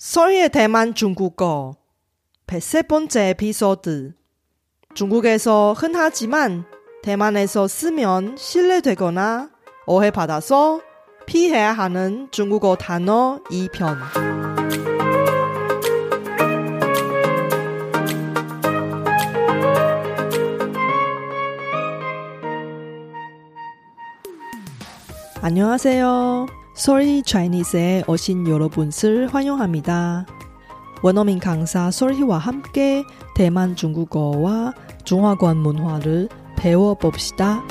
설희의 대만 중국어. 103번째 에피소드. 중국에서 흔하지만 대만에서 쓰면 신뢰되거나 오해받아서 피해야 하는 중국어 단어 2편. 안녕하세요. 솔희 차이니스에 오신 여러분을 환영합니다. 원어민 강사 솔희와 함께 대만 중국어와 중화권 문화를 배워봅시다.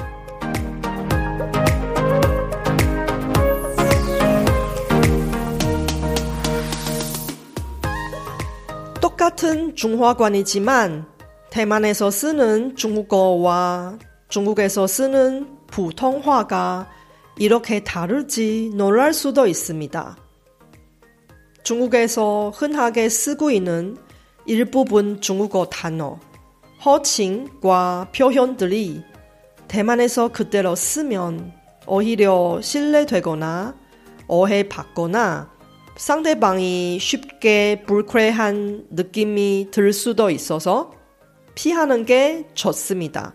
똑같은 중화관이지만 대만에서 쓰는 중국어와 중국에서 쓰는 보통화가 이렇게 다를지 놀랄 수도 있습니다. 중국에서 흔하게 쓰고 있는 일부분 중국어 단어, 허칭과 표현들이 대만에서 그대로 쓰면 오히려 신뢰되거나 오해받거나 상대방이 쉽게 불쾌한 느낌이 들 수도 있어서 피하는 게 좋습니다.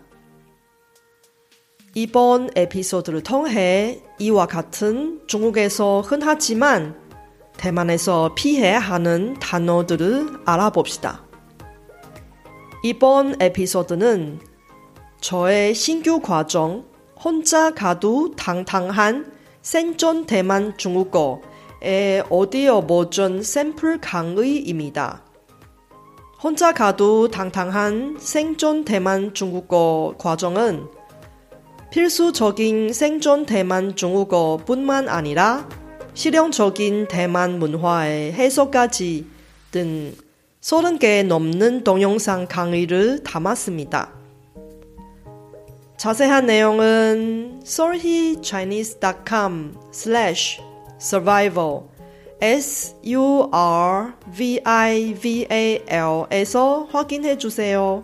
이번 에피소드를 통해 이와 같은 중국에서 흔하지만 대만에서 피해야 하는 단어들을 알아봅시다. 이번 에피소드는 저의 신규 과정 혼자 가도 당당한 생존 대만 중국어의 오디오 버전 샘플 강의입니다. 혼자 가도 당당한 생존 대만 중국어 과정은 필수적인 생존 대만 중국어뿐만 아니라 실용적인 대만 문화의 해석까지 등 30개 넘는 동영상 강의를 담았습니다. 자세한 내용은 solhichinese.com slash survival s-u-r-v-i-v-a-l에서 확인해 주세요.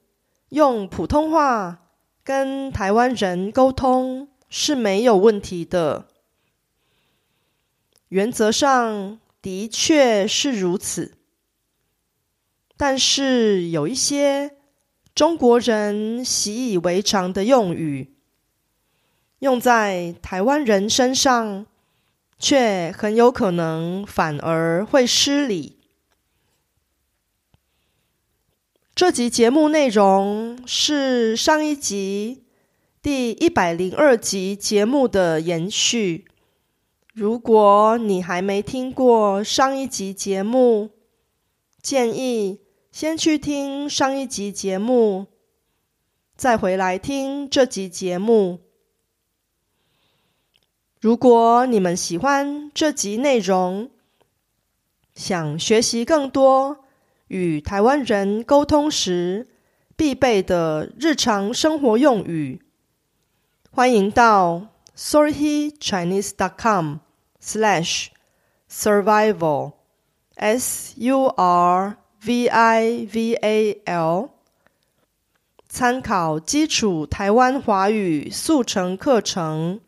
用普通话跟台湾人沟通是没有问题的，原则上的确是如此。但是有一些中国人习以为常的用语，用在台湾人身上，却很有可能反而会失礼。这集节目内容是上一集第一百零二集节目的延续。如果你还没听过上一集节目，建议先去听上一集节目，再回来听这集节目。如果你们喜欢这集内容，想学习更多。与台湾人沟通时必备的日常生活用语，欢迎到 sorrychinese.com/survival s u r v i v a l 参考基础台湾华语速成课程。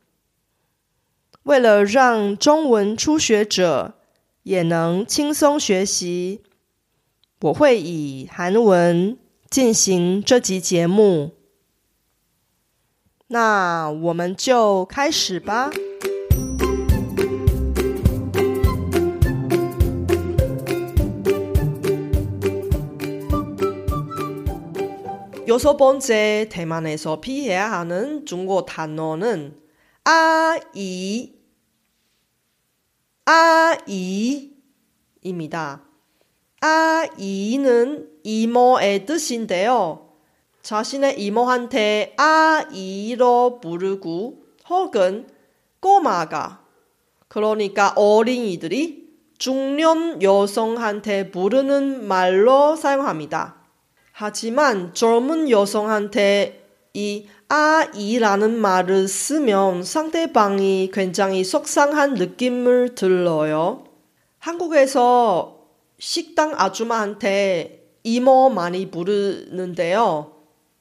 为了让中文初学者也能轻松学习。我会以韩文进行这集节目，那我们就开始吧。여섯번째대만에서피해야하는중국단어는아이아이입니다 아이는 이모의 뜻인데요. 자신의 이모한테 아이로 부르고 혹은 꼬마가 그러니까 어린이들이 중년 여성한테 부르는 말로 사용합니다. 하지만 젊은 여성한테 이 아이라는 말을 쓰면 상대방이 굉장히 속상한 느낌을 들어요. 한국에서 식당 아줌마한테 이모 많이 부르는데요.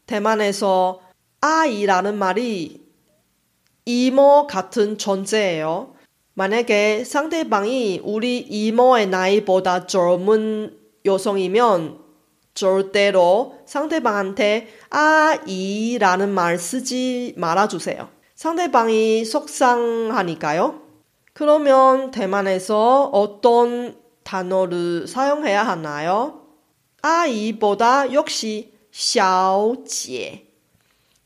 대만에서 아이라는 말이 이모 같은 존재예요. 만약에 상대방이 우리 이모의 나이보다 젊은 여성이면 절대로 상대방한테 아이라는 말 쓰지 말아주세요. 상대방이 속상하니까요. 그러면 대만에서 어떤 단어를 사용해야 하나요? 아이보다 역시 小姐,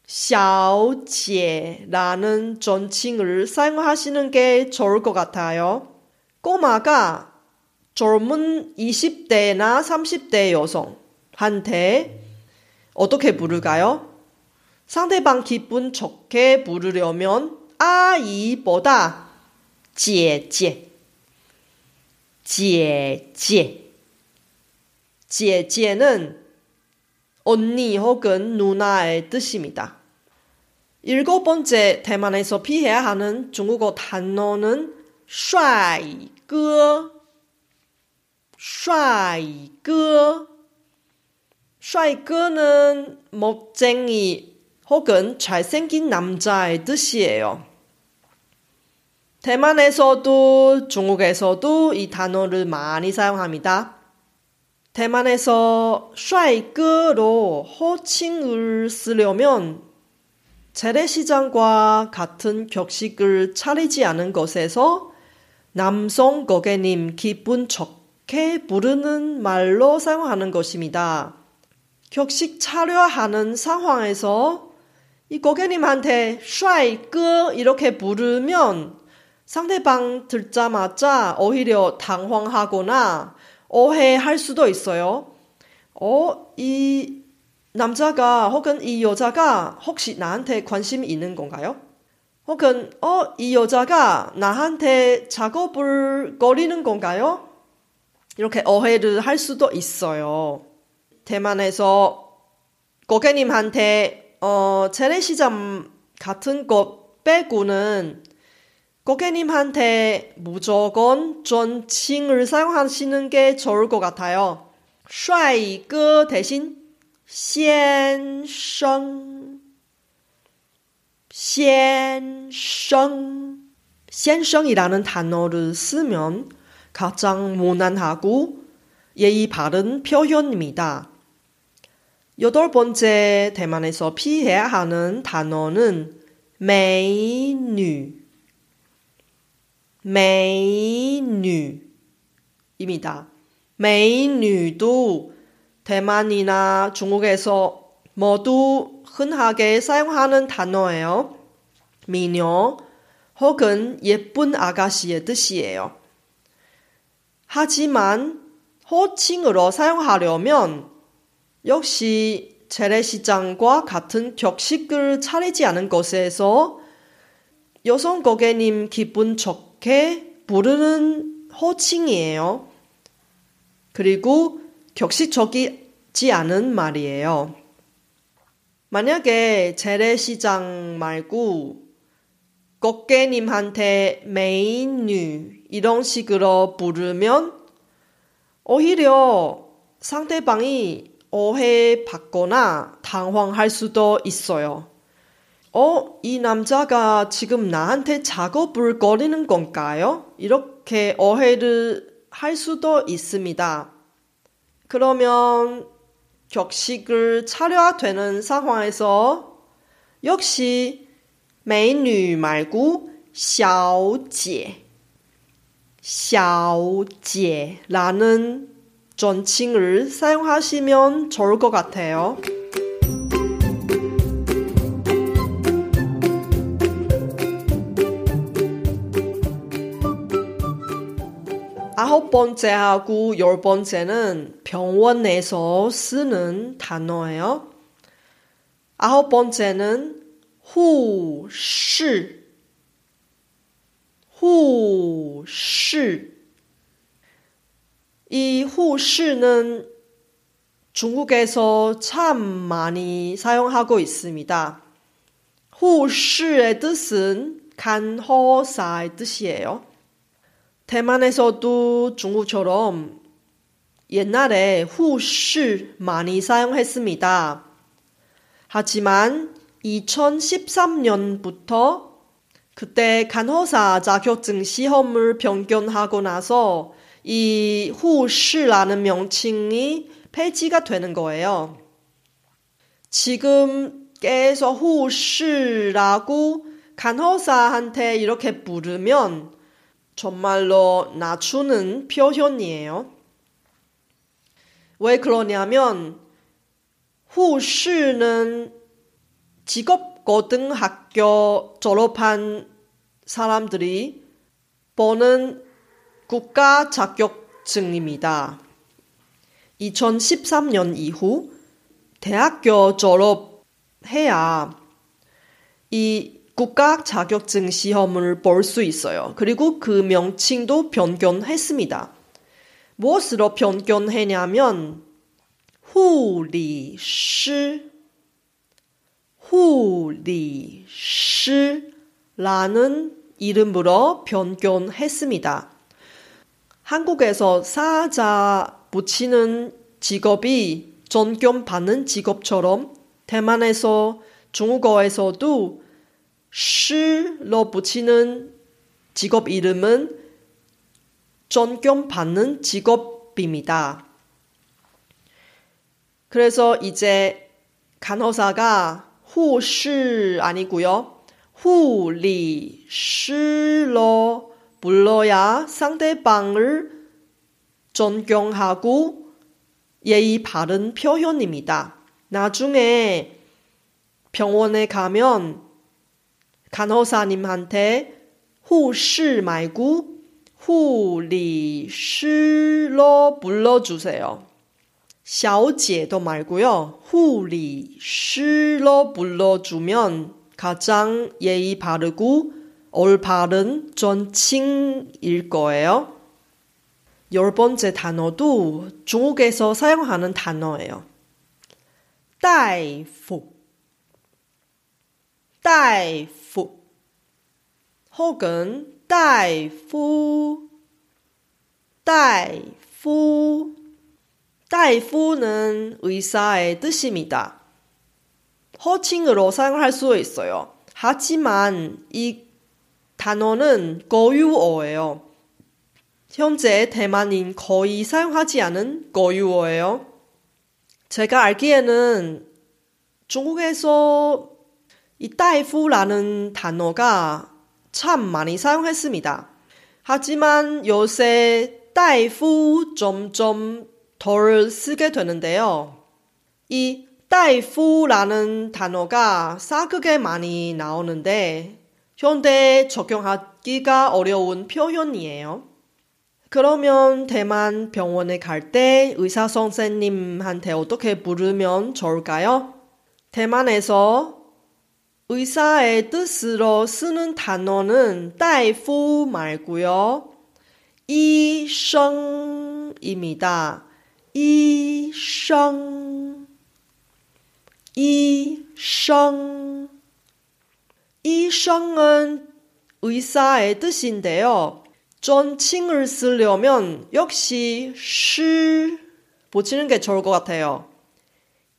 小姐라는 존칭을 사용하시는 게 좋을 것 같아요. 꼬마가 젊은 20대나 30대 여성한테 어떻게 부를까요? 상대방 기분 좋게 부르려면 아이보다 姐姐 姐姐는 언니 혹은 누나의 뜻입니다. 일곱 번째 대만에서 피해야 하는 중국어 단어는 帅哥帅哥帅哥는 멋쟁이 혹은 잘생긴 남자의 뜻이에요. 대만에서도 중국에서도 이 단어를 많이 사용합니다. 대만에서 帥끄로 호칭을 쓰려면 재래시장과 같은 격식을 차리지 않은 것에서 남성 고객님 기분 좋게 부르는 말로 사용하는 것입니다. 격식 차려하는 상황에서 이 고객님한테 帥끄 이렇게 부르면 상대방 듣자마자 오히려 당황하거나 오해할 수도 있어요. 어, 이 남자가 혹은 이 여자가 혹시 나한테 관심이 있는 건가요? 혹은 어, 이 여자가 나한테 작업을 거리는 건가요? 이렇게 오해를 할 수도 있어요. 대만에서 고객님한테 어, 재래시장 같은 것 빼고는 고객님한테 무조건 존칭을 사용하시는 게 좋을 것 같아요. 帅哥 대신 先生, 先生, 先生이라는 단어를 쓰면 가장 무난하고 예의 바른 표현입니다. 여덟 번째 대만에서 피해야 하는 단어는 美女 메뉴입니다. 메뉴도 대만이나 중국에서 모두 흔하게 사용하는 단어예요. 미녀 혹은 예쁜 아가씨의 뜻이에요. 하지만 호칭으로 사용하려면 역시 재래시장과 같은 격식을 차리지 않은 곳에서 여성 고객님 기분 좋 이렇게 부르는 호칭이에요. 그리고 격식적이지 않은 말이에요. 만약에 재래시장 말고 꽃게님한테 메인류 이런 식으로 부르면 오히려 상대방이 오해받거나 당황할 수도 있어요. 어, 이 남자가 지금 나한테 작업을 거리는 건가요? 이렇게 오해를 할 수도 있습니다. 그러면 격식을 차려야 되는 상황에서 역시 美女 말고 小姐,小姐라는 존칭을 사용하시면 좋을 것 같아요. 아홉 번째하고 열 번째는 병원에서 쓰는 단어예요. 아홉 번째는 후士, 후士. 후시는 중국에서 참 많이 사용하고 있습니다. 후시의 뜻은 간호사의 뜻이에요. 대만에서도 중국처럼 옛날에 후시 많이 사용했습니다. 하지만 2013년부터 그때 간호사 자격증 시험을 변경하고 나서 이 후시라는 명칭이 폐지가 되는 거예요. 지금 계속 후시라고 간호사한테 이렇게 부르면 정말로 낮추는 표현이에요. 왜 그러냐면 후시는 직업 고등학교 졸업한 사람들이 보는 국가 자격증입니다. 2013년 이후 대학교 졸업해야 이 국가 자격증 시험을 볼 수 있어요. 그리고 그 명칭도 변경했습니다. 무엇으로 변경했냐면 후리시 후리시라는 이름으로 변경했습니다. 한국에서 사자 붙이는 직업이 존경받는 직업처럼 대만에서 중국어에서도 시로 붙이는 직업 이름은 존경받는 직업입니다. 그래서 이제 간호사가 후시 아니고요. 후리시로 불러야 상대방을 존경하고 예의 바른 표현입니다. 나중에 병원에 가면 간호사님한테 후시 말고 후리시로 불러주세요. 小姐도 말고요. 후리시로 불러주면 가장 예의 바르고 올바른 존칭일 거예요. 열 번째 단어도 중국에서 사용하는 단어예요. 大夫, 다이프 혹은 다이프 다이프 다이프는 의사의 뜻입니다. 허칭으로 사용할 수 있어요. 하지만 이 단어는 고유어예요. 현재 대만인 거의 사용하지 않은 고유어예요. 제가 알기에는 중국에서 이 다이프라는 단어가 참 많이 사용했습니다. 하지만 요새 다이프 점점 덜 쓰게 되는데요. 이 다이프라는 단어가 사극에 많이 나오는데 현대에 적용하기가 어려운 표현이에요. 그러면 대만 병원에 갈 때 의사 선생님한테 어떻게 부르면 좋을까요? 대만에서 의사의 뜻으로 쓰는 단어는 大夫 말고요. 이성입니다. 이성 이성 이성은 의사의 뜻인데요. 존칭을 쓰려면 역시 시 붙이는 게 좋을 것 같아요.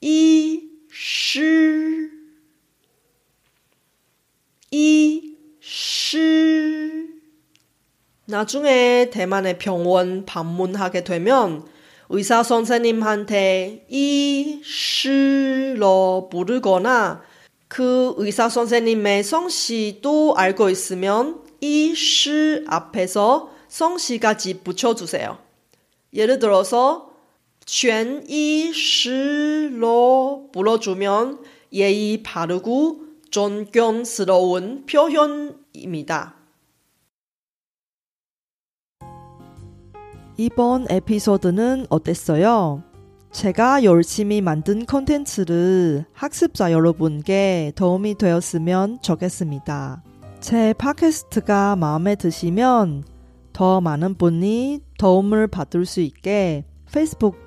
이시 이 시 나중에 대만의 병원 방문하게 되면 의사 선생님한테 이 시로 부르거나 그 의사 선생님의 성씨도 알고 있으면 이 시 앞에서 성씨까지 붙여주세요. 예를 들어서 全이시로 불러주면 예의 바르고 존경스러운 표현입니다. 이번 에피소드는 어땠어요? 제가 열심히 만든 콘텐츠를 학습자 여러분께 도움이 되었으면 좋겠습니다. 제 팟캐스트가 마음에 드시면 더 많은 분이 도움을 받을 수 있게 페이스북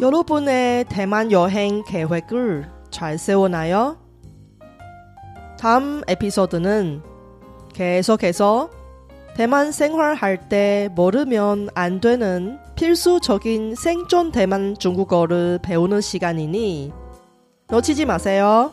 여러분의 대만 여행 계획을 잘 세워나요? 다음 에피소드는 계속해서 대만 생활할 때 모르면 안 되는 필수적인 생존 대만 중국어를 배우는 시간이니 놓치지 마세요.